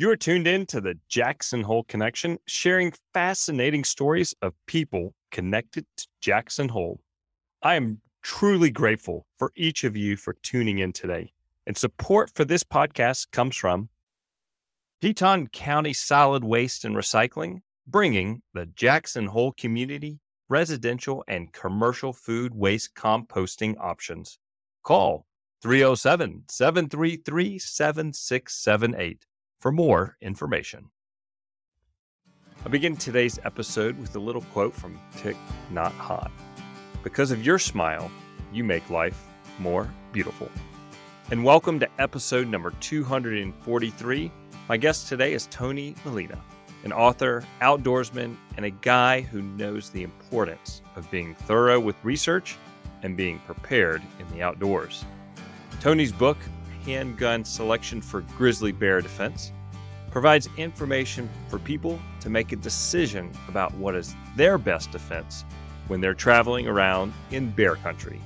You are tuned in to the Jackson Hole Connection, sharing fascinating stories of people connected to Jackson Hole. I am truly grateful for each of you for tuning in today. And support for this podcast comes from Teton County Solid Waste and Recycling, bringing the Jackson Hole community residential and commercial food waste composting options. Call 307 733 7678 for more information. I begin today's episode with a little quote from Thich Nhat Hanh. Because of your smile, you make life more beautiful. And welcome to episode number 243. My guest today is Tony Molina, an author, outdoorsman, and a guy who knows the importance of being thorough with research and being prepared in the outdoors. Tony's book, handgun selection for grizzly bear defense, provides information for people to make a decision about what is their best defense when they're traveling around in bear country.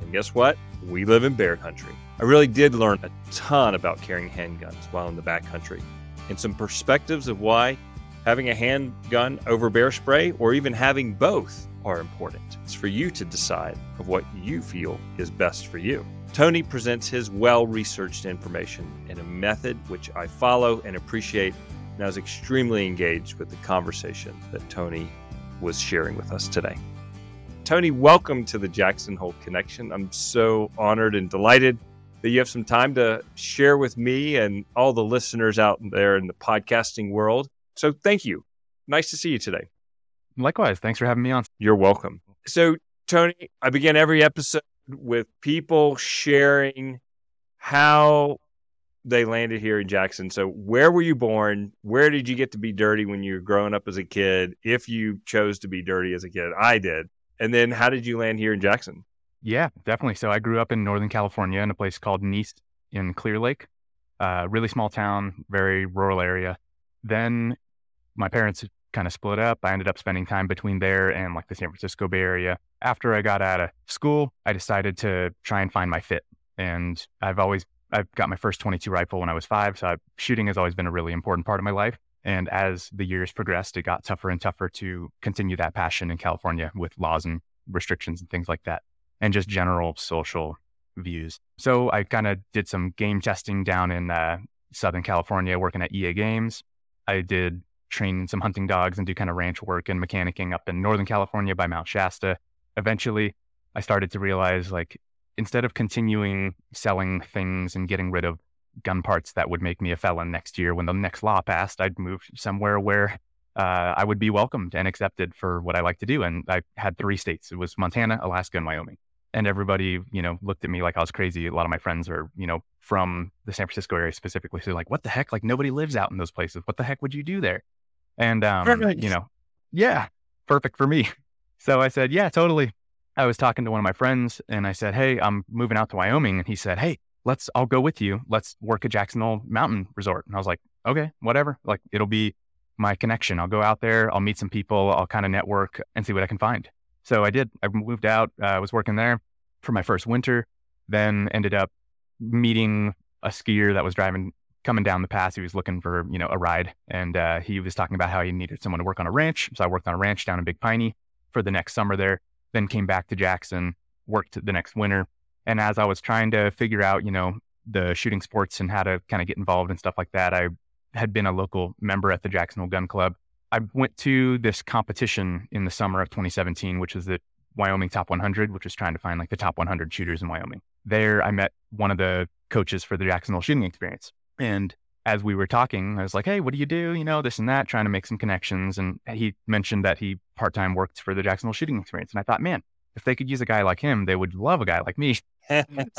And guess what? We live in bear country. I really did learn a ton about carrying handguns while in the backcountry and some perspectives of why having a handgun over bear spray or even having both are important. It's for you to decide of what you feel is best for you. Tony presents his well researched information in a method which I follow and appreciate, and I was extremely engaged with the conversation that Tony was sharing with us today. Tony, welcome to the Jackson Hole Connection. I'm so honored and delighted that you have some time to share with me and all the listeners out there in the podcasting world. So thank you. Nice to see you today. Likewise. Thanks for having me on. You're welcome. So, Tony, I begin every episode with people sharing how they landed here in Jackson. So, where were you born? Where did you get to be dirty when you were growing up as a kid? If you chose to be dirty as a kid, I did. And then, how did you land here in Jackson? Yeah, definitely. So, I grew up in Northern California in a place called Nice in Clear Lake, uh, really small town, very rural area. Then, my parents kind of split up. I ended up spending time between there and like the San Francisco Bay Area. After I got out of school, I decided to try and find my fit. And I've always I got my first 22 rifle when I was five, so I, shooting has always been a really important part of my life. And as the years progressed, it got tougher and tougher to continue that passion in California with laws and restrictions and things like that, and just general social views. So I kind of did some game testing down in uh, Southern California, working at EA Games. I did train some hunting dogs and do kind of ranch work and mechanicking up in Northern California by Mount Shasta. Eventually, I started to realize like instead of continuing selling things and getting rid of gun parts that would make me a felon next year when the next law passed, I'd move somewhere where uh, I would be welcomed and accepted for what I like to do. And I had three states. It was Montana, Alaska, and Wyoming. And everybody, you know, looked at me like I was crazy. A lot of my friends are, you know, from the San Francisco area specifically. So like, what the heck? Like nobody lives out in those places. What the heck would you do there? And, um, you know, yeah, perfect for me. So I said, yeah, totally. I was talking to one of my friends and I said, Hey, I'm moving out to Wyoming. And he said, Hey, let's, I'll go with you. Let's work at Jackson Hole Mountain Resort. And I was like, okay, whatever. Like it'll be my connection. I'll go out there. I'll meet some people. I'll kind of network and see what I can find. So I did. I moved out. Uh, I uh, was working there for my first winter, then ended up meeting a skier that was driving coming down the pass, he was looking for, you know, a ride. And uh, he was talking about how he needed someone to work on a ranch. So I worked on a ranch down in Big Piney for the next summer there, then came back to Jackson, worked the next winter. And as I was trying to figure out, you know, the shooting sports and how to kind of get involved and stuff like that, I had been a local member at the Jackson Hole Gun Club. I went to this competition in the summer of 2017, which was the Wyoming Top 100, which was trying to find like the top 100 shooters in Wyoming. There, I met one of the coaches for the Jackson Hole shooting experience. And as we were talking, I was like, hey, what do you do? You know, this and that, trying to make some connections. And he mentioned that he part time worked for the Jackson Hole shooting experience. And I thought, man, if they could use a guy like him, they would love a guy like me.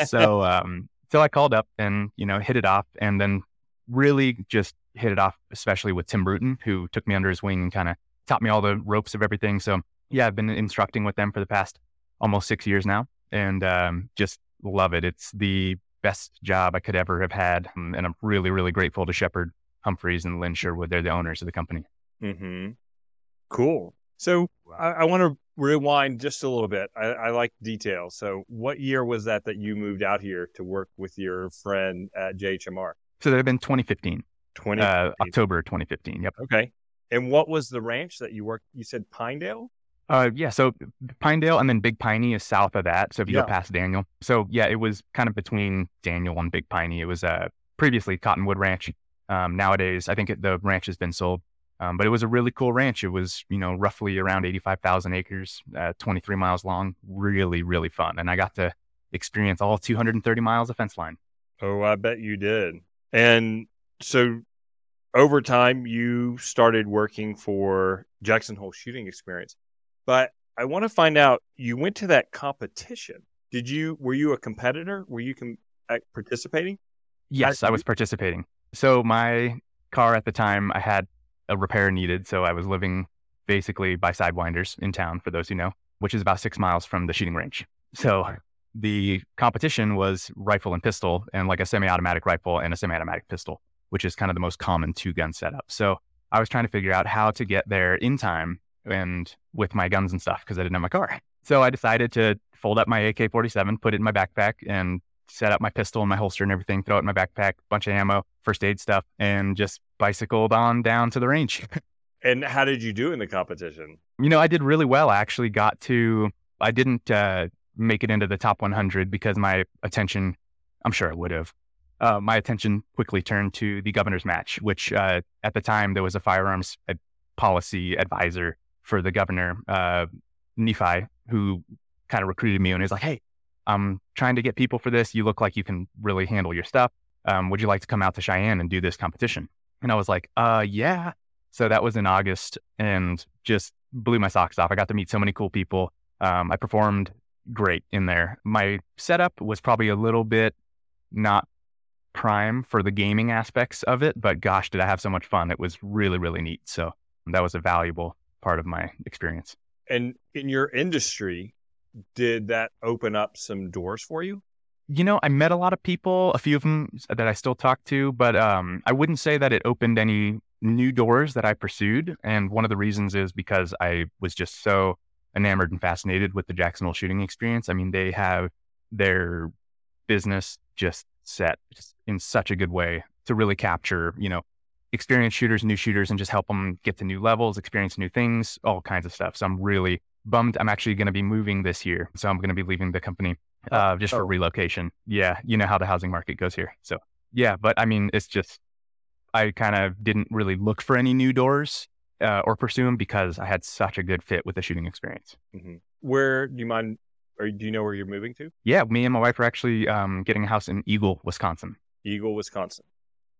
so, um, so I called up and, you know, hit it off and then really just hit it off, especially with Tim Bruton, who took me under his wing and kind of taught me all the ropes of everything. So, yeah, I've been instructing with them for the past almost six years now and um, just love it. It's the best job I could ever have had. Um, and I'm really, really grateful to Shepherd Humphreys and Lynn Sherwood. They're the owners of the company. Mm-hmm. Cool. So I, I want to rewind just a little bit. I, I, like detail. So what year was that that you moved out here to work with your friend at JHMR? So that had been 2015. 20 Uh, October 2015. Yep. Okay. And what was the ranch that you worked? You said Pinedale? Uh, yeah. So Pinedale and then Big Piney is south of that. So if you Yeah. go past Daniel, so yeah, it was kind of between Daniel and Big Piney. It was uh, previously Cottonwood Ranch. Um, nowadays, I think it, the ranch has been sold. Um, but it was a really cool ranch. It was, you know, roughly around 85,000 acres, uh, 23 miles long. Really, really fun. And I got to experience all 230 miles of fence line. Oh, I bet you did. And so over time, you started working for Jackson Hole Shooting Experience. But I want to find out you went to that competition. Did you, were you a competitor? Were you com- uh, participating? Yes, I was participating. So my car at the time, I had a repair needed. So I was living basically by Sidewinders in town, for those who know, which is about six miles from the shooting range. So the competition was rifle and pistol, and like a semi-automatic rifle and a semi-automatic pistol, which is kind of the most common two-gun setup. So I was trying to figure out how to get there in time and with my guns and stuff because I didn't have my car. So I decided to fold up my AK-47, put it in my backpack, and set up my pistol and my holster and everything, throw it in my backpack, bunch of ammo, first aid stuff, and just bicycled on down to the range. And how did you do in the competition? you know, I did really well. I actually got to, I didn't uh, make it into the top 100 because my attention, I'm sure I would have. Uh, my attention quickly turned to the governor's match, which uh, at the time there was a firearms policy advisor for the governor, uh, Nephi, who kind of recruited me and he's like, Hey, I'm trying to get people for this. You look like you can really handle your stuff. Um, would you like to come out to Cheyenne and do this competition? And I was like, uh, yeah. So that was in August and just blew my socks off. I got to meet so many cool people. Um, I performed great in there. My setup was probably a little bit not prime for the gaming aspects of it, but gosh, did I have so much fun. It was really, really neat. So that was a valuable part of my experience. And in your industry, did that open up some doors for you? You know, I met a lot of people, a few of them that I still talk to, but um, I wouldn't say that it opened any new doors that I pursued. And one of the reasons is because I was just so enamored and fascinated with the Jackson Hole shooting experience. I mean, they have their business just set in such a good way to really capture, you know, experienced shooters, new shooters, and just help them get to new levels, experience new things, all kinds of stuff. So I'm really bummed. I'm actually going to be moving this year. So I'm going to be leaving the company uh, just Oh. for relocation. Yeah. You know how the housing market goes here. So yeah, but I mean, it's just, I kind of didn't really look for any new doors uh, or pursue them because I had such a good fit with the shooting experience. hmm Where do you mind, or do you know where you're moving to? Yeah. Me and my wife are actually um, getting a house in Eagle, Wisconsin. Eagle, Wisconsin.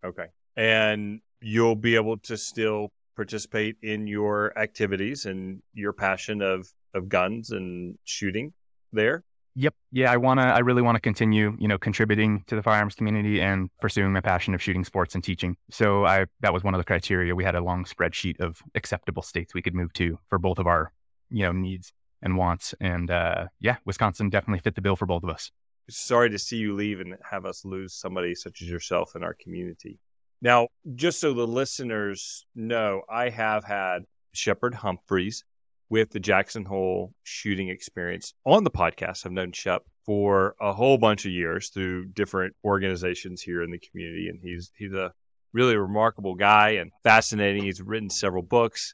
Okay. And you'll be able to still participate in your activities and your passion of, of guns and shooting there. Yep. Yeah, I wanna. I really want to continue, you know, contributing to the firearms community and pursuing my passion of shooting sports and teaching. So I that was one of the criteria. We had a long spreadsheet of acceptable states we could move to for both of our, you know, needs and wants. And uh, yeah, Wisconsin definitely fit the bill for both of us. Sorry to see you leave and have us lose somebody such as yourself in our community. Now, just so the listeners know, I have had Shepherd Humphreys with the Jackson Hole shooting experience on the podcast. I've known Shep for a whole bunch of years through different organizations here in the community, and he's he's a really remarkable guy and fascinating. He's written several books,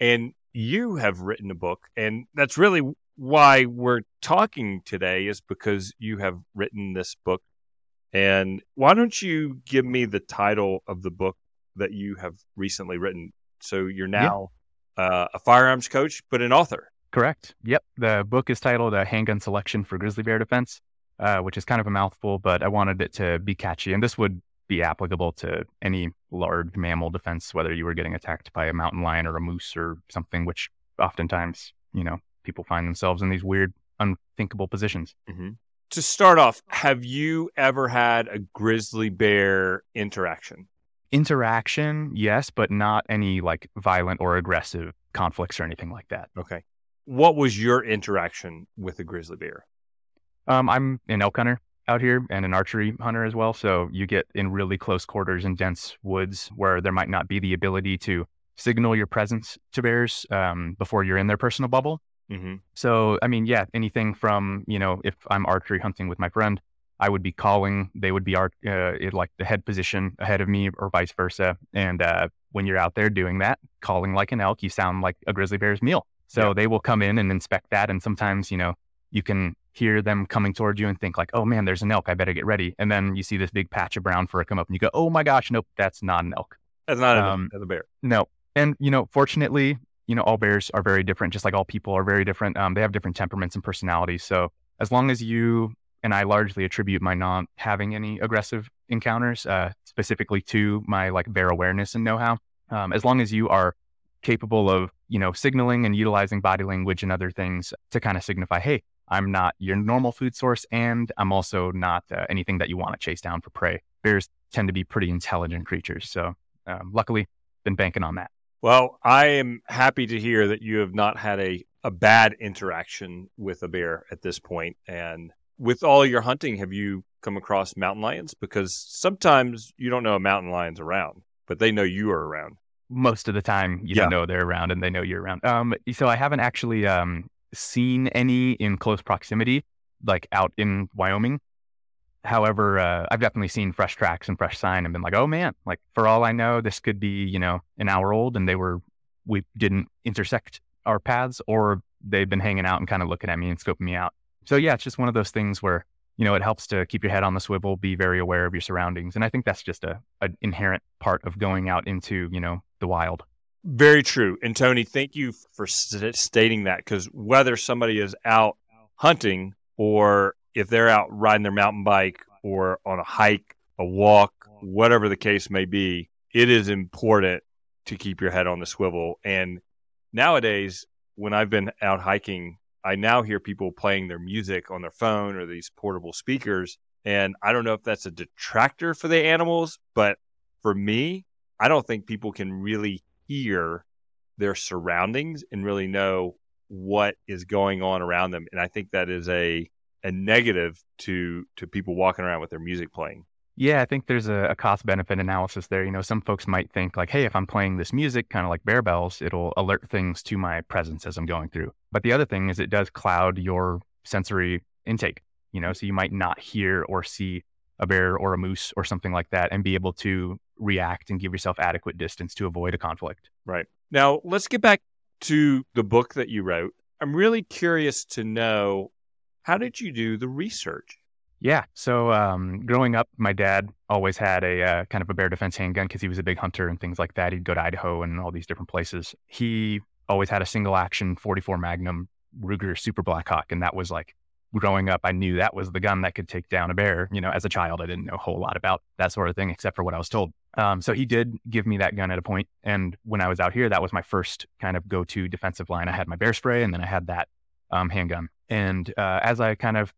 and you have written a book, and that's really why we're talking today is because you have written this book. And why don't you give me the title of the book that you have recently written? So you're now uh, a firearms coach, but an author. Correct. Yep. The book is titled "A Handgun Selection for Grizzly Bear Defense," uh, which is kind of a mouthful, but I wanted it to be catchy, and this would be applicable to any large mammal defense, whether you were getting attacked by a mountain lion or a moose or something, which oftentimes, you know, people find themselves in these weird, unthinkable positions. To start off, have you ever had a grizzly bear interaction? Interaction, yes, but not any like violent or aggressive conflicts or anything like that. Okay. What was your interaction with a grizzly bear? Um, I'm an elk hunter out here and an archery hunter as well. So you get in really close quarters in dense woods where there might not be the ability to signal your presence to bears um, before you're in their personal bubble. Mm-hmm. So, I mean, yeah, anything from, you know, if I'm archery hunting with my friend I would be calling, they would be our, uh, like the head position ahead of me or vice versa. And uh, when you're out there doing that, calling like an elk, you sound like a grizzly bear's meal. So yeah. they will come in and inspect that. And sometimes, you know, you can hear them coming towards you and think like, oh man, there's an elk. I better get ready. And then you see this big patch of brown fur come up and you go, oh my gosh, nope, that's not an elk. That's not um, a, a bear. No. And, you know, fortunately, you know, all bears are very different, just like all people are very different. Um, they have different temperaments and personalities. So as long as you and I largely attribute my not having any aggressive encounters, uh, specifically to my like bear awareness and know-how. Um, as long as you are capable of, you know, signaling and utilizing body language and other things to kind of signify, hey, I'm not your normal food source, and I'm also not uh, anything that you want to chase down for prey. Bears tend to be pretty intelligent creatures, so um, luckily, been banking on that. Well, I am happy to hear that you have not had a a bad interaction with a bear at this point. And with all your hunting, have you come across mountain lions? Because sometimes you don't know a mountain lion's around, but they know you are around. Most of the time, you yeah. don't know they're around, and they know you're around. Um, so I haven't actually um seen any in close proximity, like out in Wyoming. However, uh, I've definitely seen fresh tracks and fresh sign and been like, oh man, like for all I know, this could be, you know, an hour old and they were, we didn't intersect our paths or they've been hanging out and kind of looking at me and scoping me out. So yeah, it's just one of those things where, you know, it helps to keep your head on the swivel, be very aware of your surroundings. And I think that's just a, an inherent part of going out into, you know, the wild. Very true. And Tony, thank you for st- stating that because whether somebody is out hunting or if they're out riding their mountain bike or on a hike, a walk, whatever the case may be, it is important to keep your head on the swivel. And nowadays, when I've been out hiking, I now hear people playing their music on their phone or these portable speakers. And I don't know if that's a detractor for the animals, but for me, I don't think people can really hear their surroundings and really know what is going on around them. And I think that is a a negative to to people walking around with their music playing. Yeah, I think there's a, a cost benefit analysis there. You know, some folks might think like, hey, if I'm playing this music, kind of like bear bells, it'll alert things to my presence as I'm going through. But the other thing is it does cloud your sensory intake. You know, so you might not hear or see a bear or a moose or something like that and be able to react and give yourself adequate distance to avoid a conflict. Right. Now, let's get back to the book that you wrote. I'm really curious to know how did you do the research? Yeah. So, um, growing up, my dad always had a uh, kind of a bear defense handgun because he was a big hunter and things like that. He'd go to Idaho and all these different places. He always had a single action 44 Magnum Ruger Super Blackhawk, and that was like growing up, I knew that was the gun that could take down a bear. You know, as a child, I didn't know a whole lot about that sort of thing except for what I was told. Um, so he did give me that gun at a point, and when I was out here, that was my first kind of go-to defensive line. I had my bear spray, and then I had that um, handgun. And uh, as I kind of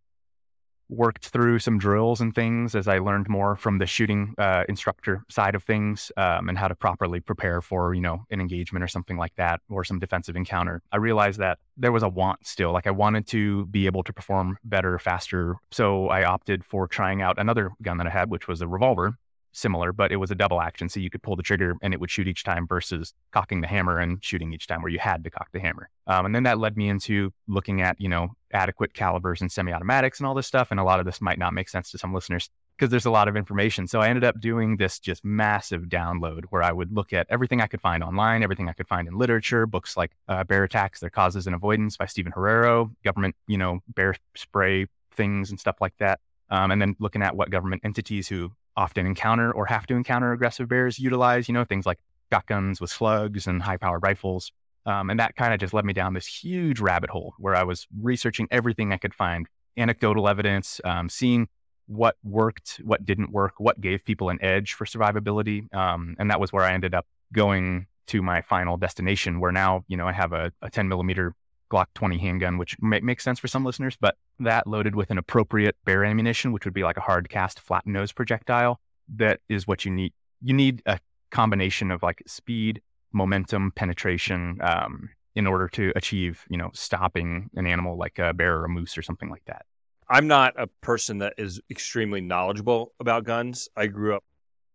worked through some drills and things as I learned more from the shooting uh, instructor side of things um, and how to properly prepare for, you know, an engagement or something like that or some defensive encounter. I realized that there was a want still. Like I wanted to be able to perform better, faster. So I opted for trying out another gun that I had, which was a revolver similar, but it was a double action. So you could pull the trigger and it would shoot each time versus cocking the hammer and shooting each time where you had to cock the hammer. Um, and then that led me into looking at, you know, adequate calibers and semi automatics and all this stuff. And a lot of this might not make sense to some listeners because there's a lot of information. So I ended up doing this just massive download where I would look at everything I could find online, everything I could find in literature, books like uh, Bear Attacks, Their Causes and Avoidance by Stephen Herrero, government, you know, bear spray things and stuff like that. Um, and then looking at what government entities who often encounter or have to encounter aggressive bears utilize, you know, things like shotguns with slugs and high powered rifles. Um, and that kind of just led me down this huge rabbit hole where I was researching everything I could find anecdotal evidence, um, seeing what worked, what didn't work, what gave people an edge for survivability. Um, and that was where I ended up going to my final destination, where now, you know, I have a, a 10 millimeter Glock 20 handgun, which may make sense for some listeners, but that loaded with an appropriate bear ammunition, which would be like a hard cast flat nose projectile, that is what you need. You need a combination of like speed, momentum, penetration, um, in order to achieve, you know, stopping an animal like a bear or a moose or something like that. I'm not a person that is extremely knowledgeable about guns. I grew up,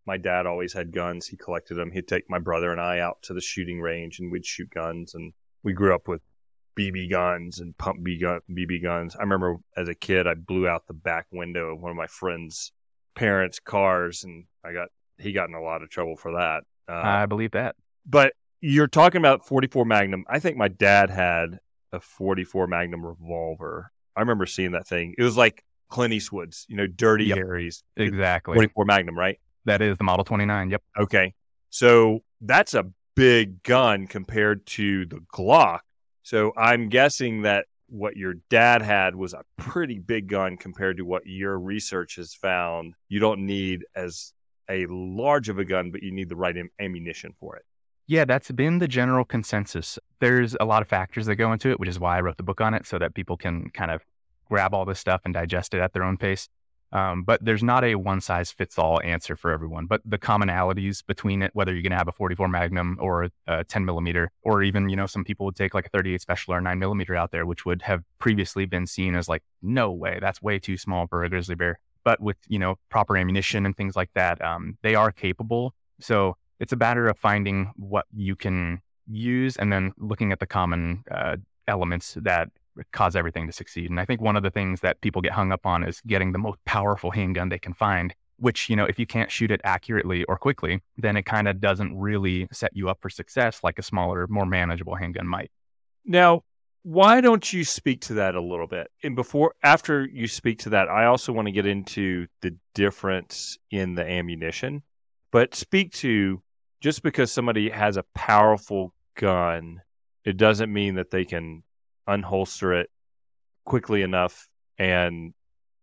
my dad always had guns. He collected them. He'd take my brother and I out to the shooting range and we'd shoot guns. And we grew up with BB guns and pump BB guns. I remember as a kid, I blew out the back window of one of my friend's parents' cars, and I got he got in a lot of trouble for that. Uh, I believe that. But you're talking about 44 Magnum. I think my dad had a 44 Magnum revolver. I remember seeing that thing. It was like Clint Eastwood's, you know, dirty yep, Harry's. Exactly. 44 Magnum, right? That is the Model 29. Yep. Okay. So that's a big gun compared to the Glock. So I'm guessing that what your dad had was a pretty big gun compared to what your research has found. You don't need as a large of a gun, but you need the right am- ammunition for it. Yeah, that's been the general consensus. There's a lot of factors that go into it, which is why I wrote the book on it so that people can kind of grab all this stuff and digest it at their own pace. Um, but there's not a one size fits all answer for everyone. But the commonalities between it, whether you're going to have a 44 Magnum or a 10 millimeter, or even you know some people would take like a 38 Special or 9 millimeter out there, which would have previously been seen as like no way, that's way too small for a grizzly bear. But with you know proper ammunition and things like that, um, they are capable. So it's a matter of finding what you can use and then looking at the common uh, elements that cause everything to succeed. And I think one of the things that people get hung up on is getting the most powerful handgun they can find, which, you know, if you can't shoot it accurately or quickly, then it kind of doesn't really set you up for success like a smaller, more manageable handgun might. Now, why don't you speak to that a little bit? And before, after you speak to that, I also want to get into the difference in the ammunition, but speak to just because somebody has a powerful gun, it doesn't mean that they can unholster it quickly enough and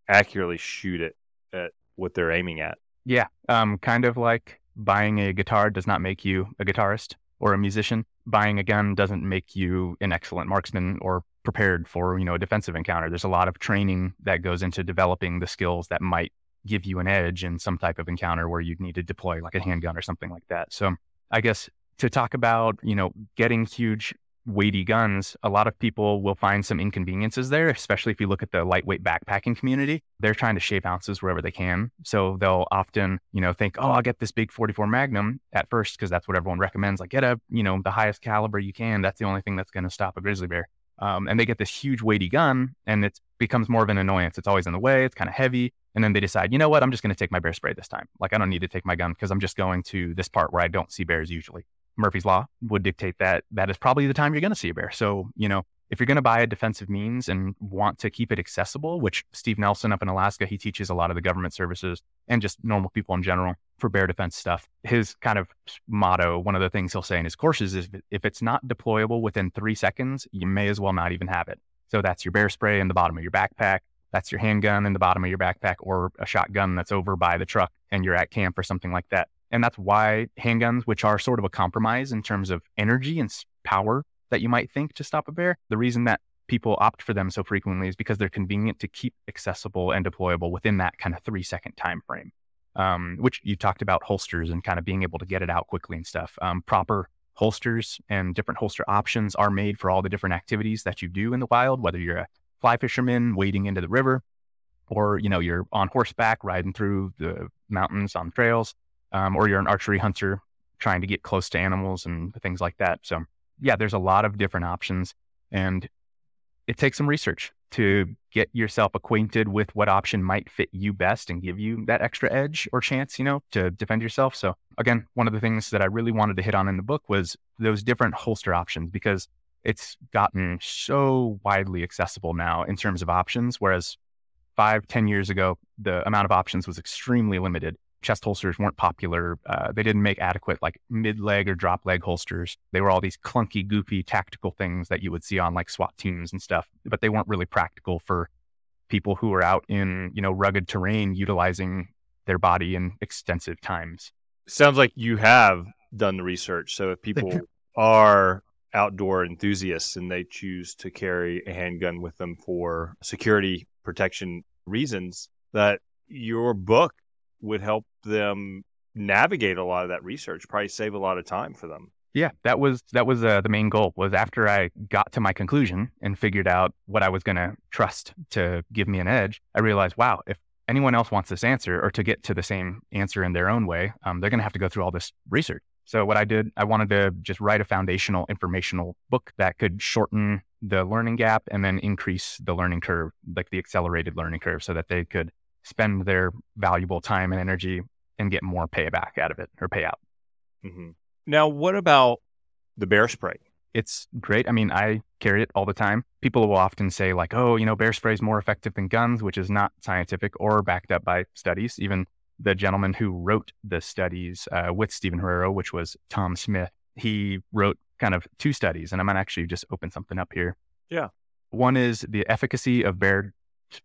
accurately shoot it at what they're aiming at. Yeah, um, kind of like buying a guitar does not make you a guitarist or a musician. Buying a gun doesn't make you an excellent marksman or prepared for you know a defensive encounter. There's a lot of training that goes into developing the skills that might give you an edge in some type of encounter where you'd need to deploy like a handgun or something like that. So I guess to talk about you know getting huge weighty guns, a lot of people will find some inconveniences there, especially if you look at the lightweight backpacking community. They're trying to shave ounces wherever they can. So they'll often, you know, think, oh, I'll get this big 44 Magnum at first because that's what everyone recommends. Like, get a, you know, the highest caliber you can. That's the only thing that's going to stop a grizzly bear. Um, and they get this huge weighty gun and it becomes more of an annoyance. It's always in the way. It's kind of heavy. And then they decide, you know what? I'm just going to take my bear spray this time. Like, I don't need to take my gun because I'm just going to this part where I don't see bears usually. Murphy's Law would dictate that that is probably the time you're going to see a bear. So, you know, if you're going to buy a defensive means and want to keep it accessible, which Steve Nelson up in Alaska, he teaches a lot of the government services and just normal people in general for bear defense stuff. His kind of motto, one of the things he'll say in his courses is if it's not deployable within three seconds, you may as well not even have it. So that's your bear spray in the bottom of your backpack. That's your handgun in the bottom of your backpack or a shotgun that's over by the truck and you're at camp or something like that. And that's why handguns, which are sort of a compromise in terms of energy and power that you might think to stop a bear, the reason that people opt for them so frequently is because they're convenient to keep accessible and deployable within that kind of three second time frame. Um, which you talked about holsters and kind of being able to get it out quickly and stuff. Um, proper holsters and different holster options are made for all the different activities that you do in the wild, whether you're a fly fisherman wading into the river, or you know you're on horseback riding through the mountains on trails, um, or you're an archery hunter trying to get close to animals and things like that. So, yeah, there's a lot of different options, and it takes some research to get yourself acquainted with what option might fit you best and give you that extra edge or chance, you know, to defend yourself. So, again, one of the things that I really wanted to hit on in the book was those different holster options because it's gotten so widely accessible now in terms of options, whereas five, ten years ago, the amount of options was extremely limited chest holsters weren't popular. Uh, they didn't make adequate like mid leg or drop leg holsters. They were all these clunky, goofy tactical things that you would see on like SWAT teams and stuff, but they weren't really practical for people who are out in you know rugged terrain utilizing their body in extensive times. Sounds like you have done the research. So if people are outdoor enthusiasts and they choose to carry a handgun with them for security protection reasons, that your book would help them navigate a lot of that research, probably save a lot of time for them. Yeah, that was that was uh, the main goal. Was after I got to my conclusion and figured out what I was going to trust to give me an edge, I realized, wow, if anyone else wants this answer or to get to the same answer in their own way, um, they're going to have to go through all this research. So what I did, I wanted to just write a foundational informational book that could shorten the learning gap and then increase the learning curve, like the accelerated learning curve, so that they could spend their valuable time and energy and get more payback out of it or payout. Mm-hmm. Now, what about the bear spray? It's great. I mean, I carry it all the time. People will often say, like, oh, you know, bear spray is more effective than guns, which is not scientific or backed up by studies. Even the gentleman who wrote the studies uh, with Stephen Herrero, which was Tom Smith, he wrote kind of two studies. And I'm going to actually just open something up here. Yeah. One is the efficacy of bear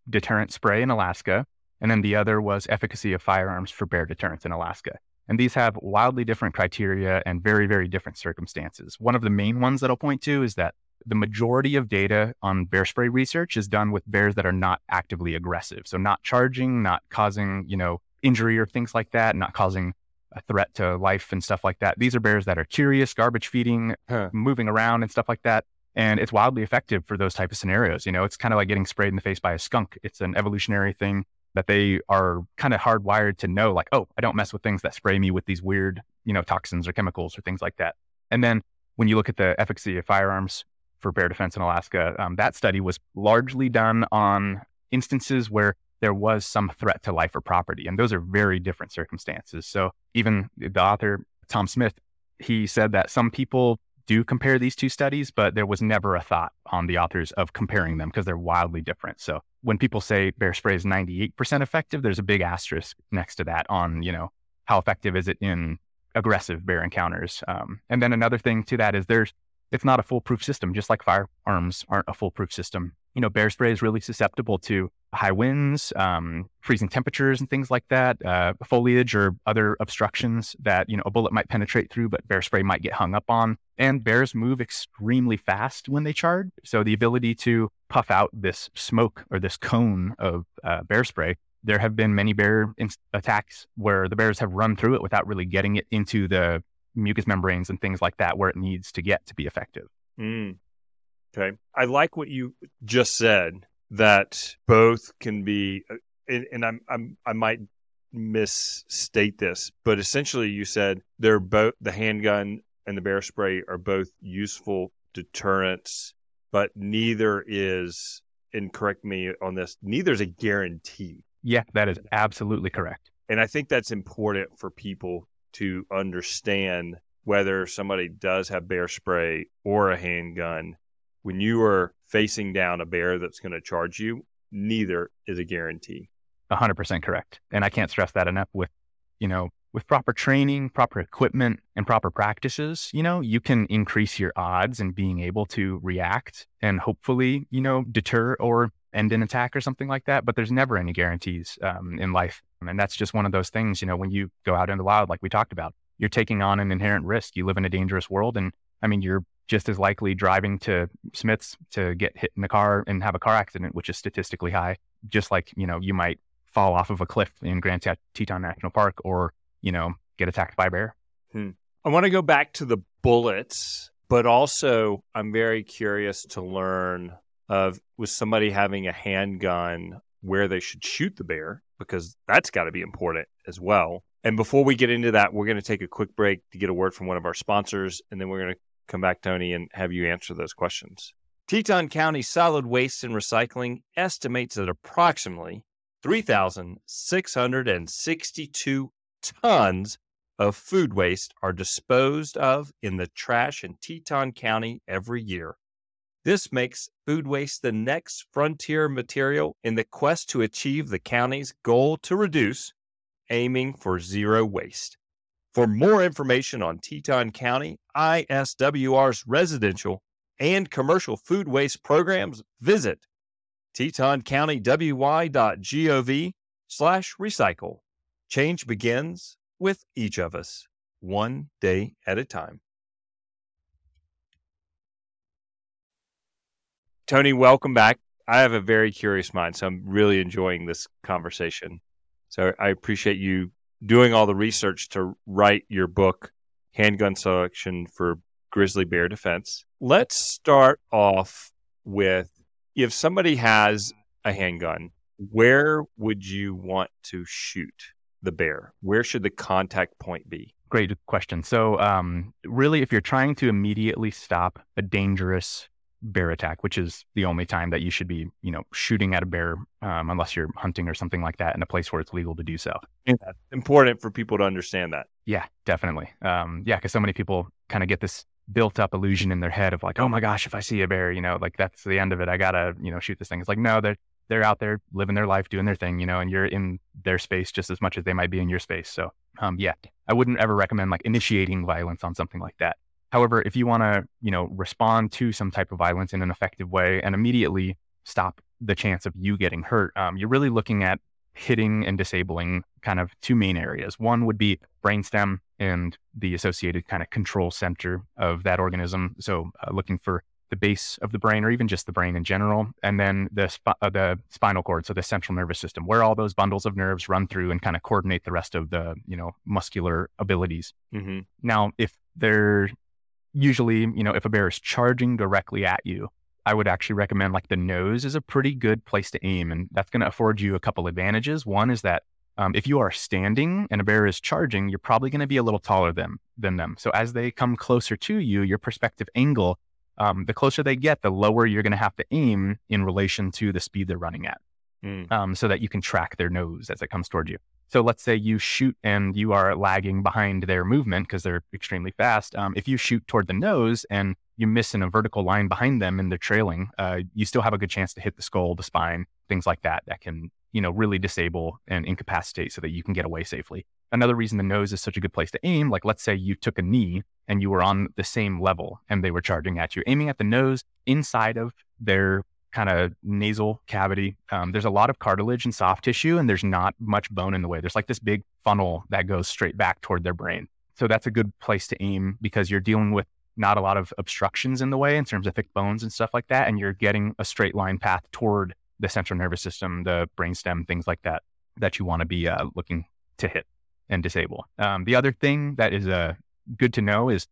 deterrent spray in Alaska. And then the other was efficacy of firearms for bear deterrence in Alaska. And these have wildly different criteria and very, very different circumstances. One of the main ones that I'll point to is that the majority of data on bear spray research is done with bears that are not actively aggressive. So not charging, not causing, you know, injury or things like that, not causing a threat to life and stuff like that. These are bears that are curious, garbage feeding, huh. moving around and stuff like that. And it's wildly effective for those type of scenarios. You know, it's kind of like getting sprayed in the face by a skunk. It's an evolutionary thing that they are kind of hardwired to know, like, oh, I don't mess with things that spray me with these weird, you know, toxins or chemicals or things like that. And then when you look at the efficacy of firearms for bear defense in Alaska, um, that study was largely done on instances where there was some threat to life or property. And those are very different circumstances. So even the author, Tom Smith, he said that some people do compare these two studies, but there was never a thought on the authors of comparing them because they're wildly different. So when people say bear spray is 98% effective, there's a big asterisk next to that on, you know, how effective is it in aggressive bear encounters? Um, and then another thing to that is there's, it's not a foolproof system, just like firearms aren't a foolproof system you know, bear spray is really susceptible to high winds, um, freezing temperatures, and things like that, uh, foliage or other obstructions that you know a bullet might penetrate through, but bear spray might get hung up on. And bears move extremely fast when they charge, so the ability to puff out this smoke or this cone of uh, bear spray. There have been many bear in- attacks where the bears have run through it without really getting it into the mucous membranes and things like that where it needs to get to be effective. Mm. Okay. I like what you just said that both can be, uh, and, and I'm, I'm, I might misstate this, but essentially you said they're both the handgun and the bear spray are both useful deterrents, but neither is, and correct me on this, neither is a guarantee. Yeah, that is absolutely correct. And I think that's important for people to understand whether somebody does have bear spray or a handgun when you are facing down a bear that's going to charge you, neither is a guarantee. 100% correct. And I can't stress that enough with, you know, with proper training, proper equipment, and proper practices, you know, you can increase your odds in being able to react and hopefully, you know, deter or end an attack or something like that. But there's never any guarantees um, in life. And that's just one of those things, you know, when you go out in the wild, like we talked about, you're taking on an inherent risk. You live in a dangerous world. And I mean, you're just as likely driving to Smith's to get hit in the car and have a car accident, which is statistically high, just like, you know, you might fall off of a cliff in Grand Teton National Park or, you know, get attacked by a bear. Hmm. I want to go back to the bullets, but also I'm very curious to learn of with somebody having a handgun where they should shoot the bear because that's got to be important as well. And before we get into that, we're going to take a quick break to get a word from one of our sponsors, and then we're going to come back, Tony, and have you answer those questions. Teton County Solid Waste and Recycling estimates that approximately 3,662 tons of food waste are disposed of in the trash in Teton County every year. This makes food waste the next frontier material in the quest to achieve the county's goal to reduce, aiming for zero waste. For more information on Teton County ISWR's residential and commercial food waste programs, visit tetoncountywy.gov slash recycle. Change begins with each of us, one day at a time. Tony, welcome back. I have a very curious mind, so I'm really enjoying this conversation. So I appreciate you doing all the research to write your book, Handgun Selection for Grizzly Bear Defense. Let's start off with if somebody has a handgun, where would you want to shoot the bear? Where should the contact point be? Great question. So, um, really, if you're trying to immediately stop a dangerous bear attack, which is the only time that you should be, you know, shooting at a bear um, unless you're hunting or something like that in a place where it's legal to do so. Yeah, important for people to understand that. Yeah, definitely. Um, yeah, because so many people kind of get this built up illusion in their head of like, oh my gosh, if I see a bear, you know, like that's the end of it. I gotta, you know, shoot this thing. It's like, no, they're they're out there living their life, doing their thing, you know, and you're in their space just as much as they might be in your space. So, um, yeah, I wouldn't ever recommend like initiating violence on something like that. However, if you want to, you know, respond to some type of violence in an effective way and immediately stop the chance of you getting hurt, um, you're really looking at hitting and disabling kind of two main areas. One would be brainstem and the associated kind of control center of that organism. So, uh, looking for the base of the brain or even just the brain in general and then the sp- uh, the spinal cord so the central nervous system where all those bundles of nerves run through and kind of coordinate the rest of the you know muscular abilities mm-hmm. now if they're usually you know if a bear is charging directly at you i would actually recommend like the nose is a pretty good place to aim and that's going to afford you a couple advantages one is that um, if you are standing and a bear is charging, you're probably going to be a little taller than, than them. So as they come closer to you, your perspective angle um, the closer they get, the lower you're going to have to aim in relation to the speed they're running at, mm. um, so that you can track their nose as it comes towards you. So let's say you shoot and you are lagging behind their movement because they're extremely fast. Um, if you shoot toward the nose and you miss in a vertical line behind them and they're trailing, uh, you still have a good chance to hit the skull, the spine, things like that. That can you know really disable and incapacitate so that you can get away safely another reason the nose is such a good place to aim, like let's say you took a knee and you were on the same level and they were charging at you, aiming at the nose inside of their kind of nasal cavity. Um, there's a lot of cartilage and soft tissue, and there's not much bone in the way. There's like this big funnel that goes straight back toward their brain. So that's a good place to aim because you're dealing with not a lot of obstructions in the way in terms of thick bones and stuff like that. And you're getting a straight line path toward the central nervous system, the brainstem, things like that, that you want to be uh, looking to hit and disable. Um, the other thing that is uh, good to know is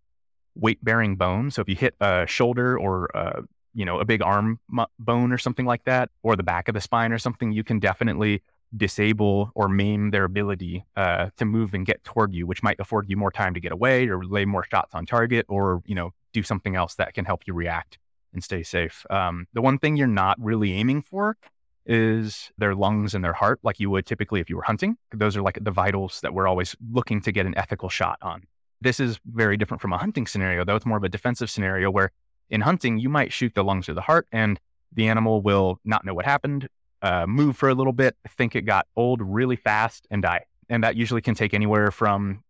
weight bearing bone. So if you hit a shoulder or uh, you know a big arm bone or something like that, or the back of the spine or something, you can definitely disable or maim their ability uh, to move and get toward you, which might afford you more time to get away or lay more shots on target, or you know do something else that can help you react and stay safe. Um, the one thing you're not really aiming for is their lungs and their heart, like you would typically if you were hunting. Those are like the vitals that we're always looking to get an ethical shot on. This is very different from a hunting scenario, though. It's more of a defensive scenario where in hunting, you might shoot the lungs or the heart, and the animal will not know what happened, uh, move for a little bit, think it got old really fast, and die. And that usually can take anywhere from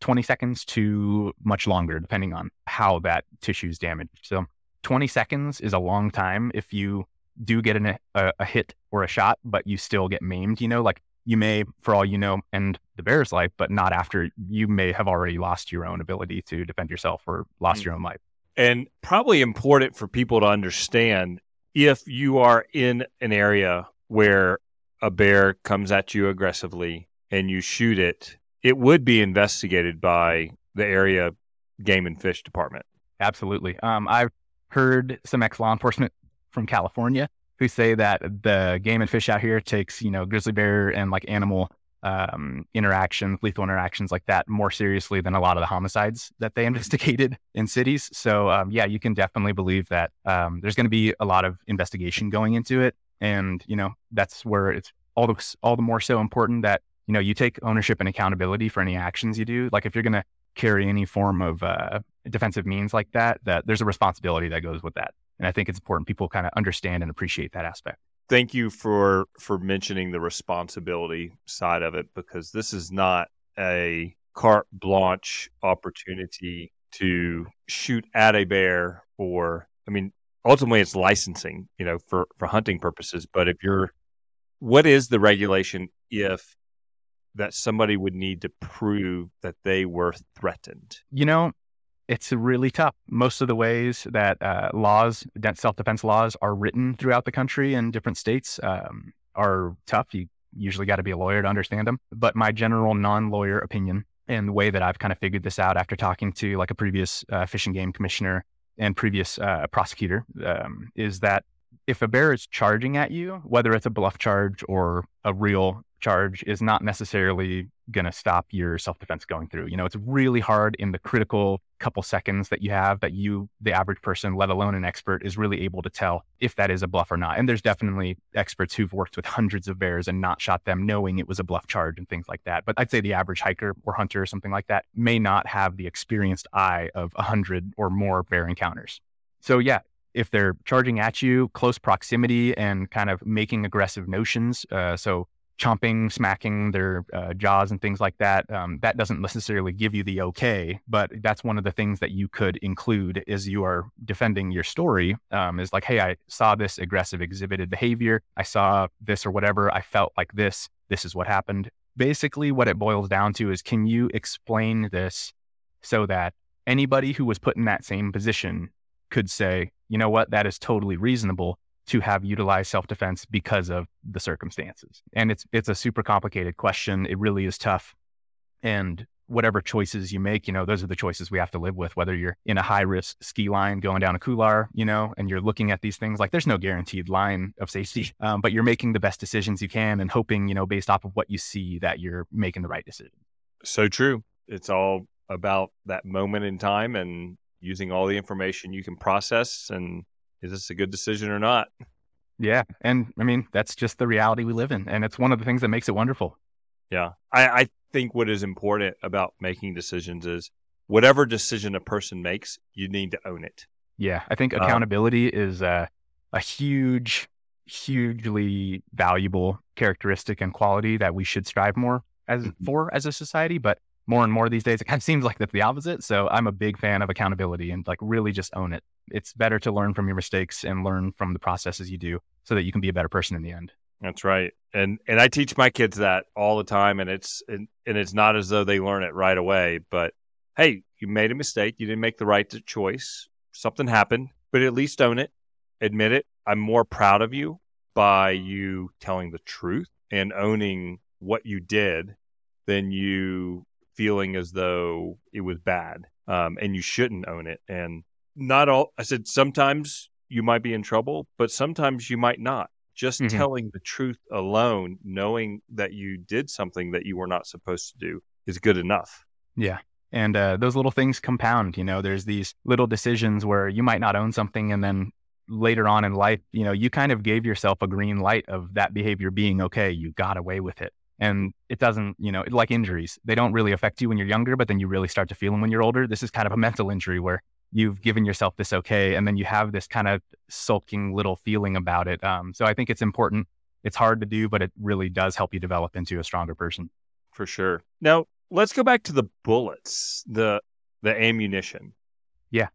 20 seconds to much longer, depending on how that tissue is damaged. So 20 seconds is a long time if you do get an, a, a hit or a shot, but you still get maimed, you know, like you may, for all you know, end the bear's life, but not after you may have already lost your own ability to defend yourself or lost mm-hmm. your own life. And probably important for people to understand if you are in an area where a bear comes at you aggressively and you shoot it, it would be investigated by the area game and fish department. Absolutely. Um, I've heard some ex law enforcement from California who say that the game and fish out here takes, you know, grizzly bear and like animal um, interactions, lethal interactions like that more seriously than a lot of the homicides that they investigated in cities. So, um, yeah, you can definitely believe that um, there's going to be a lot of investigation going into it. And, you know, that's where it's all the, all the more so important that, you know, you take ownership and accountability for any actions you do. Like if you're going to carry any form of uh, defensive means like that, that there's a responsibility that goes with that. And I think it's important people kind of understand and appreciate that aspect. Thank you for for mentioning the responsibility side of it because this is not a carte blanche opportunity to shoot at a bear or I mean ultimately it's licensing, you know, for for hunting purposes, but if you're what is the regulation if that somebody would need to prove that they were threatened? You know, it's really tough. Most of the ways that uh, laws, self defense laws, are written throughout the country in different states um, are tough. You usually got to be a lawyer to understand them. But my general non lawyer opinion and the way that I've kind of figured this out after talking to like a previous uh, fish and game commissioner and previous uh, prosecutor um, is that if a bear is charging at you, whether it's a bluff charge or a real charge, is not necessarily going to stop your self defense going through. You know, it's really hard in the critical couple seconds that you have that you, the average person, let alone an expert, is really able to tell if that is a bluff or not. And there's definitely experts who've worked with hundreds of bears and not shot them knowing it was a bluff charge and things like that. But I'd say the average hiker or hunter or something like that may not have the experienced eye of a hundred or more bear encounters. So yeah, if they're charging at you, close proximity and kind of making aggressive notions. Uh, so chomping, smacking their uh, jaws and things like that. Um, that doesn't necessarily give you the okay, but that's one of the things that you could include as you are defending your story. Um, is like, hey, I saw this aggressive exhibited behavior. I saw this or whatever. I felt like this. This is what happened. Basically, what it boils down to is, can you explain this so that anybody who was put in that same position could say, you know what, that is totally reasonable to have utilized self-defense because of the circumstances. And it's it's a super complicated question. It really is tough. And whatever choices you make, you know, those are the choices we have to live with. Whether you're in a high risk ski line going down a couloir, you know, and you're looking at these things, like there's no guaranteed line of safety, um, but you're making the best decisions you can and hoping, you know, based off of what you see, that you're making the right decision. So true. It's all about that moment in time and using all the information you can process and is this a good decision or not? Yeah. And I mean, that's just the reality we live in. And it's one of the things that makes it wonderful. Yeah. I, I think what is important about making decisions is whatever decision a person makes, you need to own it. Yeah. I think um, accountability um, is a, a huge, hugely valuable characteristic and quality that we should strive more as mm-hmm. for as a society. But more and more these days, it kind of seems like that's the opposite. So I'm a big fan of accountability and like really just own it. It's better to learn from your mistakes and learn from the processes you do so that you can be a better person in the end. That's right. And and I teach my kids that all the time and it's and, and it's not as though they learn it right away, but hey, you made a mistake, you didn't make the right choice. Something happened, but at least own it, admit it. I'm more proud of you by you telling the truth and owning what you did than you feeling as though it was bad um, and you shouldn't own it. And not all, I said, sometimes you might be in trouble, but sometimes you might not. Just mm-hmm. telling the truth alone, knowing that you did something that you were not supposed to do, is good enough. Yeah. And uh, those little things compound. You know, there's these little decisions where you might not own something, and then later on in life, you know, you kind of gave yourself a green light of that behavior being okay. You got away with it and it doesn't, you know, like injuries, they don't really affect you when you're younger, but then you really start to feel them when you're older. This is kind of a mental injury where you've given yourself this okay, and then you have this kind of sulking little feeling about it. Um, so I think it's important. It's hard to do, but it really does help you develop into a stronger person. For sure. Now let's go back to the bullets, the the ammunition. Yeah.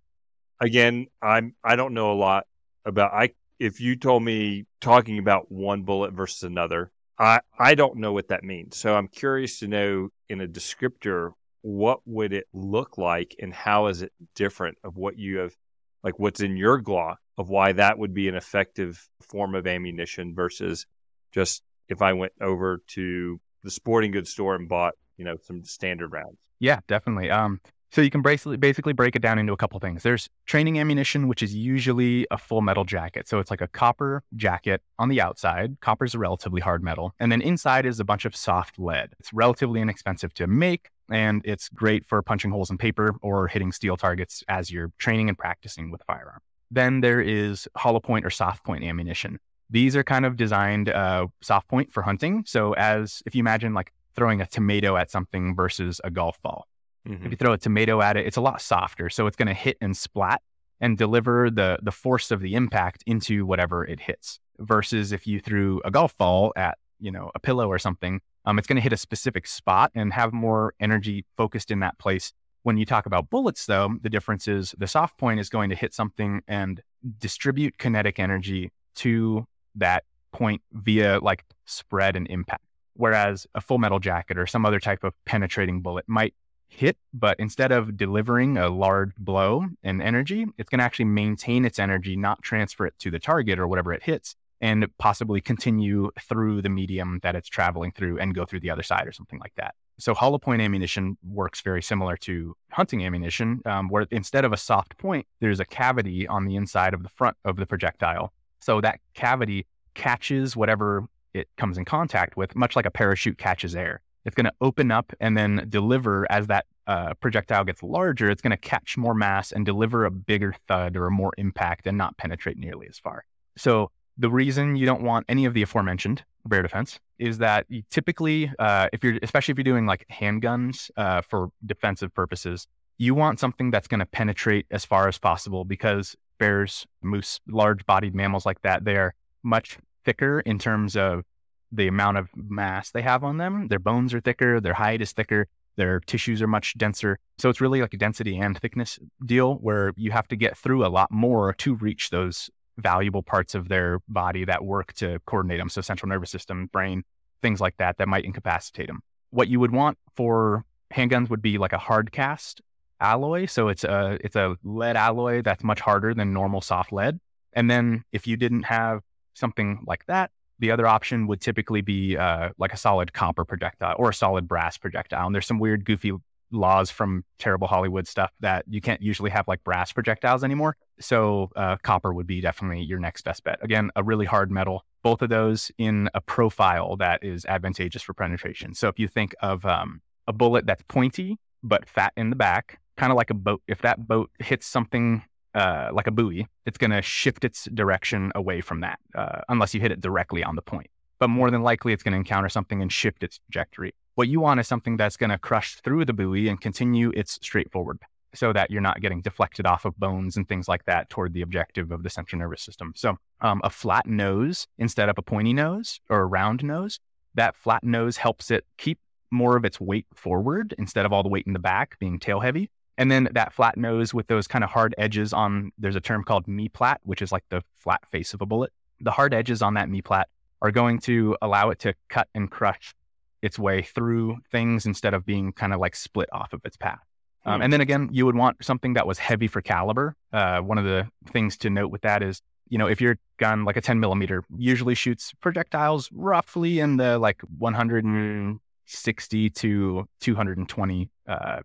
Again, I'm I don't know a lot about I if you told me talking about one bullet versus another, I I don't know what that means. So I'm curious to know in a descriptor what would it look like and how is it different of what you have like what's in your Glock of why that would be an effective form of ammunition versus just if I went over to the sporting goods store and bought, you know, some standard rounds. Yeah, definitely. Um so you can basically basically break it down into a couple things. There's training ammunition, which is usually a full metal jacket. So it's like a copper jacket on the outside. Copper is a relatively hard metal, and then inside is a bunch of soft lead. It's relatively inexpensive to make, and it's great for punching holes in paper or hitting steel targets as you're training and practicing with a firearm. Then there is hollow point or soft point ammunition. These are kind of designed uh, soft point for hunting. So as if you imagine like throwing a tomato at something versus a golf ball Mm-hmm. If you throw a tomato at it, it's a lot softer. So it's going to hit and splat and deliver the, the force of the impact into whatever it hits. Versus if you threw a golf ball at, you know, a pillow or something, um, it's going to hit a specific spot and have more energy focused in that place. When you talk about bullets, though, the difference is the soft point is going to hit something and distribute kinetic energy to that point via like spread and impact. Whereas a full metal jacket or some other type of penetrating bullet might hit, but instead of delivering a large blow and energy, it's going to actually maintain its energy, not transfer it to the target or whatever it hits, and possibly continue through the medium that it's traveling through and go through the other side or something like that. So hollow point ammunition works very similar to hunting ammunition, um, where instead of a soft point, there's a cavity on the inside of the front of the projectile. So that cavity catches whatever it comes in contact with, much like a parachute catches air It's going to open up and then deliver as that uh, projectile gets larger. It's going to catch more mass and deliver a bigger thud or more impact and not penetrate nearly as far. So the reason you don't want any of the aforementioned bear defense is that you typically, uh, if you're, especially if you're doing like handguns uh, for defensive purposes, you want something that's going to penetrate as far as possible because bears, moose, large bodied mammals like that, they are much thicker in terms of the amount of mass they have on them. Their bones are thicker, their hide is thicker, their tissues are much denser. So it's really like a density and thickness deal where you have to get through a lot more to reach those valuable parts of their body that work to coordinate them. So central nervous system, brain, things like that that might incapacitate them. What you would want for handguns would be like a hard cast alloy. So it's a it's a lead alloy that's much harder than normal soft lead. And then if you didn't have something like that, the other option would typically be uh, like a solid copper projectile or a solid brass projectile. And there's some weird, goofy laws from terrible Hollywood stuff that you can't usually have like brass projectiles anymore. So uh, copper would be definitely your next best bet. Again, a really hard metal. Both of those in a profile that is advantageous for penetration. So if you think of um, a bullet that's pointy but fat in the back, kind of like a boat. If that boat hits something uh, like a buoy, it's going to shift its direction away from that, uh, unless you hit it directly on the point. But more than likely, it's going to encounter something and shift its trajectory. What you want is something that's going to crush through the buoy and continue its straightforward so that you're not getting deflected off of bones and things like that toward the objective of the central nervous system. So, um, a flat nose instead of a pointy nose or a round nose, that flat nose helps it keep more of its weight forward instead of all the weight in the back being tail heavy. And then that flat nose with those kind of hard edges on, there's a term called meplat, which is like the flat face of a bullet. The hard edges on that meplat are going to allow it to cut and crush its way through things instead of being kind of like split off of its path. Um, and then again, you would want something that was heavy for caliber. Uh, one of the things to note with that is, you know, if your gun, like a 10 millimeter, usually shoots projectiles roughly in the like 160 to 220 uh,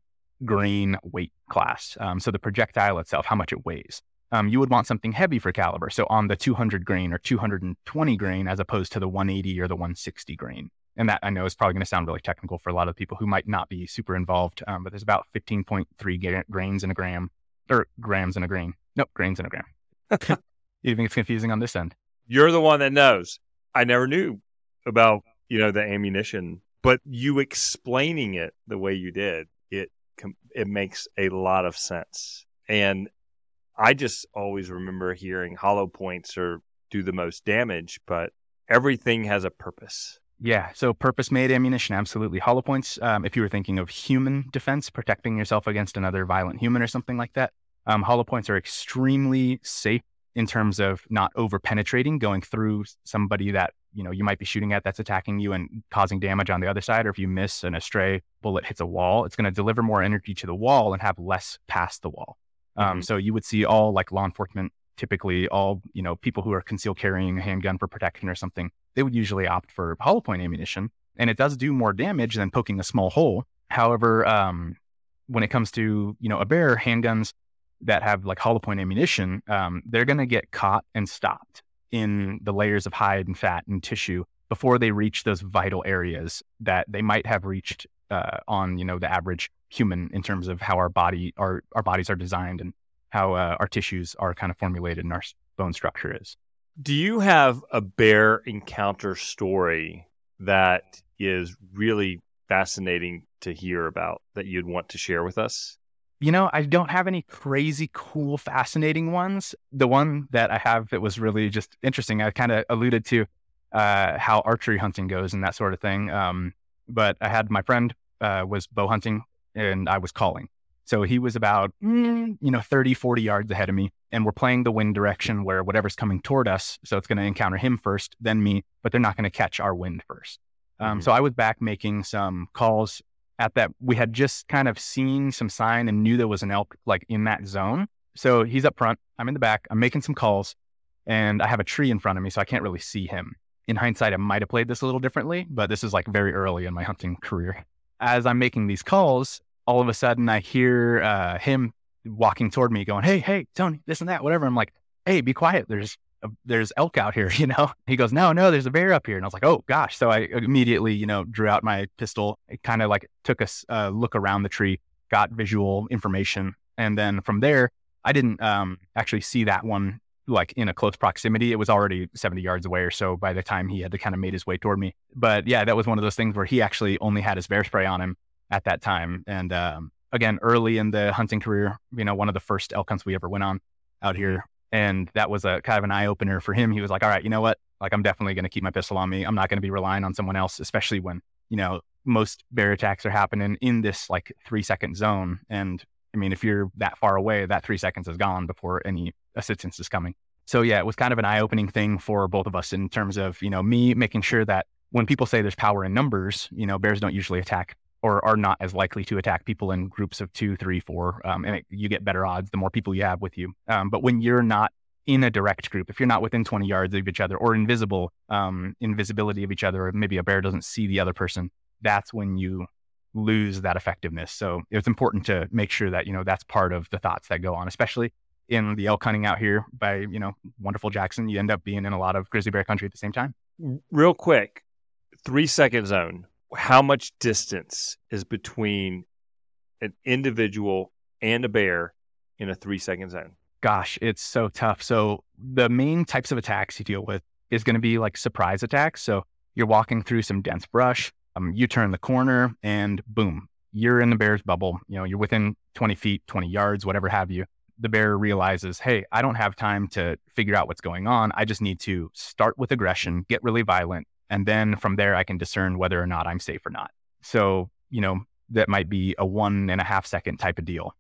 grain weight class. Um, so the projectile itself, how much it weighs. Um, you would want something heavy for caliber. So on the 200 grain or 220 grain, as opposed to the 180 or the 160 grain. And that I know is probably going to sound really technical for a lot of people who might not be super involved. Um, but there's about 15.3 grains in a gram or grams in a grain. Nope, grains in a gram. think it's confusing on this end? You're the one that knows. I never knew about, you know, the ammunition, but you explaining it the way you did, it it makes a lot of sense. And I just always remember hearing hollow points or do the most damage, but everything has a purpose. Yeah, so purpose made ammunition, absolutely. Hollow points, um, if you were thinking of human defense, protecting yourself against another violent human or something like that, um, hollow points are extremely safe in terms of not over penetrating, going through somebody that you know you might be shooting at that's attacking you and causing damage on the other side or if you miss and a stray bullet hits a wall it's going to deliver more energy to the wall and have less past the wall. Um, mm-hmm. so you would see all like law enforcement typically all you know people who are concealed carrying a handgun for protection or something they would usually opt for hollow point ammunition and it does do more damage than poking a small hole. However um, when it comes to you know a bear handguns that have like hollow point ammunition um, they're going to get caught and stopped in the layers of hide and fat and tissue before they reach those vital areas that they might have reached uh, on you know the average human in terms of how our body our our bodies are designed and how uh, our tissues are kind of formulated and our bone structure is. Do you have a bear encounter story that is really fascinating to hear about that you'd want to share with us? You know, I don't have any crazy cool, fascinating ones. The one that I have that was really just interesting, I kind of alluded to uh, how archery hunting goes and that sort of thing. Um, but I had my friend uh, was bow hunting and I was calling. So he was about, mm, you know, 30, 40 yards ahead of me. And we're playing the wind direction where whatever's coming toward us. So it's going to encounter him first, then me, but they're not going to catch our wind first. Um, mm-hmm. So I was back making some calls at that we had just kind of seen some sign and knew there was an elk like in that zone. So he's up front, I'm in the back, I'm making some calls, and I have a tree in front of me, so I can't really see him. In hindsight, I might have played this a little differently, but this is like very early in my hunting career. As I'm making these calls, all of a sudden I hear uh, him walking toward me, going, "Hey, hey, Tony, this and that, whatever." I'm like, "Hey, be quiet. There's there's elk out here, you know? He goes, no, no, there's a bear up here. And I was like, oh gosh. So I immediately, you know, drew out my pistol. It kind of like took a uh, look around the tree, got visual information. And then from there, I didn't um, actually see that one like in a close proximity. It was already 70 yards away or so by the time he had to kind of made his way toward me. But yeah, that was one of those things where he actually only had his bear spray on him at that time. And um, again, early in the hunting career, you know, one of the first elk hunts we ever went on out here. And that was a kind of an eye opener for him. He was like, all right, you know what? Like, I'm definitely going to keep my pistol on me. I'm not going to be relying on someone else, especially when, you know, most bear attacks are happening in this like three second zone. And I mean, if you're that far away, that three seconds is gone before any assistance is coming. So yeah, it was kind of an eye-opening thing for both of us in terms of, you know, me making sure that when people say there's power in numbers, you know, bears don't usually attack or are not as likely to attack people in groups of two, three, four. Um, and it, you get better odds the more people you have with you. Um, but when you're not in a direct group, if you're not within 20 yards of each other or invisible, um, invisibility of each other, or maybe a bear doesn't see the other person, that's when you lose that effectiveness. So it's important to make sure that, you know, that's part of the thoughts that go on, especially in the elk hunting out here by, you know, wonderful Jackson. You end up being in a lot of grizzly bear country at the same time. Real quick, three second zone. How much distance is between an individual and a bear in a three second zone? Gosh, it's so tough. So the main types of attacks you deal with is going to be like surprise attacks. So you're walking through some dense brush, um, you turn the corner, and boom, you're in the bear's bubble. You know, you're within 20 feet, 20 yards, whatever have you. The bear realizes, hey, I don't have time to figure out what's going on. I just need to start with aggression, get really violent, and then from there, I can discern whether or not I'm safe or not. So, you know, that might be a one and a half second type of deal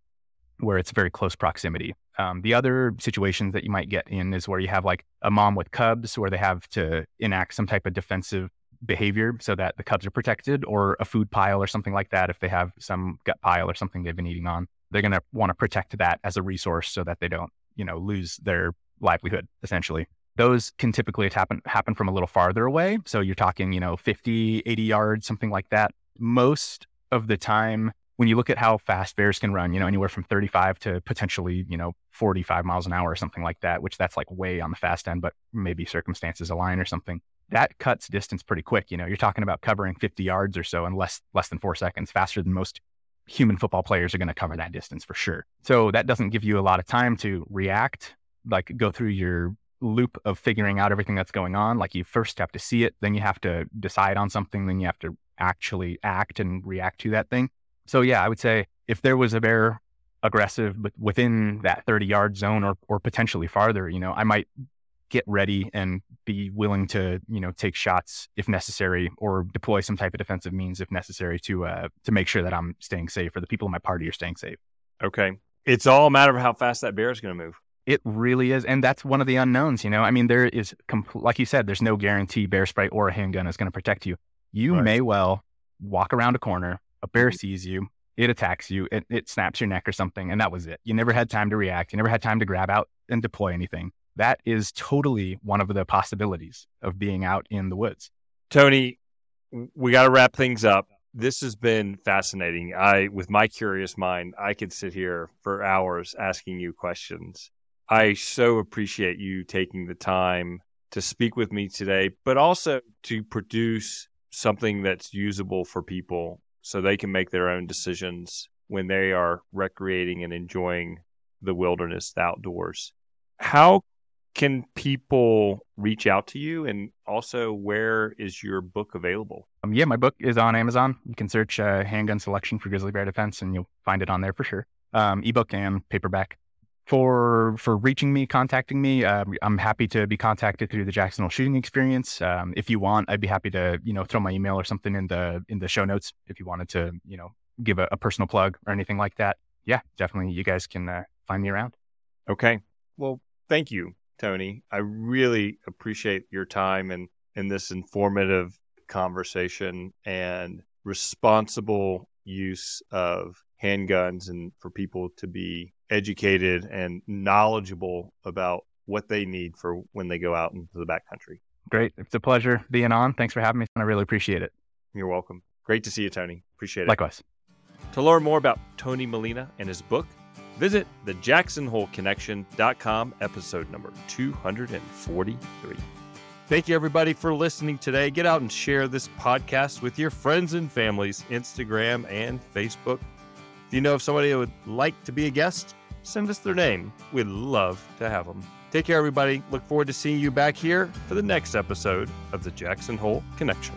where it's very close proximity. Um, the other situations that you might get in is where you have like a mom with cubs where they have to enact some type of defensive behavior so that the cubs are protected or a food pile or something like that if they have some gut pile or something they've been eating on they're going to want to protect that as a resource so that they don't you know lose their livelihood essentially those can typically happen happen from a little farther away so you're talking you know 50 80 yards something like that most of the time when you look at how fast bears can run you know anywhere from 35 to potentially you know 45 miles an hour or something like that which that's like way on the fast end but maybe circumstances align or something that cuts distance pretty quick. You know, you're talking about covering 50 yards or so in less less than four seconds, faster than most human football players are going to cover that distance for sure. So that doesn't give you a lot of time to react, like go through your loop of figuring out everything that's going on. Like you first have to see it, then you have to decide on something, then you have to actually act and react to that thing. So yeah, I would say if there was a bear aggressive but within that 30 yard zone or or potentially farther, you know, I might get ready and be willing to you know take shots if necessary or deploy some type of defensive means if necessary to uh, to make sure that I'm staying safe or the people in my party are staying safe. Okay, it's all a matter of how fast that bear is going to move. It really is, and that's one of the unknowns. You know, I mean, there is compl- like you said, there's no guarantee bear spray or a handgun is going to protect you. You right. may well walk around a corner, a bear mm-hmm. sees you, it attacks you, it, it snaps your neck or something, and that was it. You never had time to react. You never had time to grab out and deploy anything that is totally one of the possibilities of being out in the woods. Tony, we got to wrap things up. This has been fascinating. I, with my curious mind, I could sit here for hours asking you questions. I so appreciate you taking the time to speak with me today, but also to produce something that's usable for people so they can make their own decisions when they are recreating and enjoying the wilderness, the outdoors. How can people reach out to you? And also, where is your book available? Um, yeah, my book is on Amazon. You can search uh, Handgun Selection for Grizzly Bear Defense and you'll find it on there for sure. Um, ebook and paperback. For for reaching me, contacting me, uh, I'm happy to be contacted through the Jackson Hole shooting experience. Um, if you want, I'd be happy to you know throw my email or something in the in the show notes if you wanted to you know give a, a personal plug or anything like that. Yeah, definitely, you guys can uh, find me around. Okay. Well, thank you Tony. I really appreciate your time and in this informative conversation and responsible use of handguns and for people to be educated and knowledgeable about what they need for when they go out into the backcountry. Great. It's a pleasure being on. Thanks for having me. I really appreciate it. You're welcome. Great to see you, Tony. Appreciate it. Likewise. To learn more about Tony Molina and his book, Visit the jacksonholeconnection.com episode number 243. Thank you, everybody, for listening today. Get out and share this podcast with your friends and families, Instagram and Facebook. If you know of somebody who would like to be a guest, send us their name. We'd love to have them. Take care, everybody. Look forward to seeing you back here for the next episode of the Jackson Hole Connection.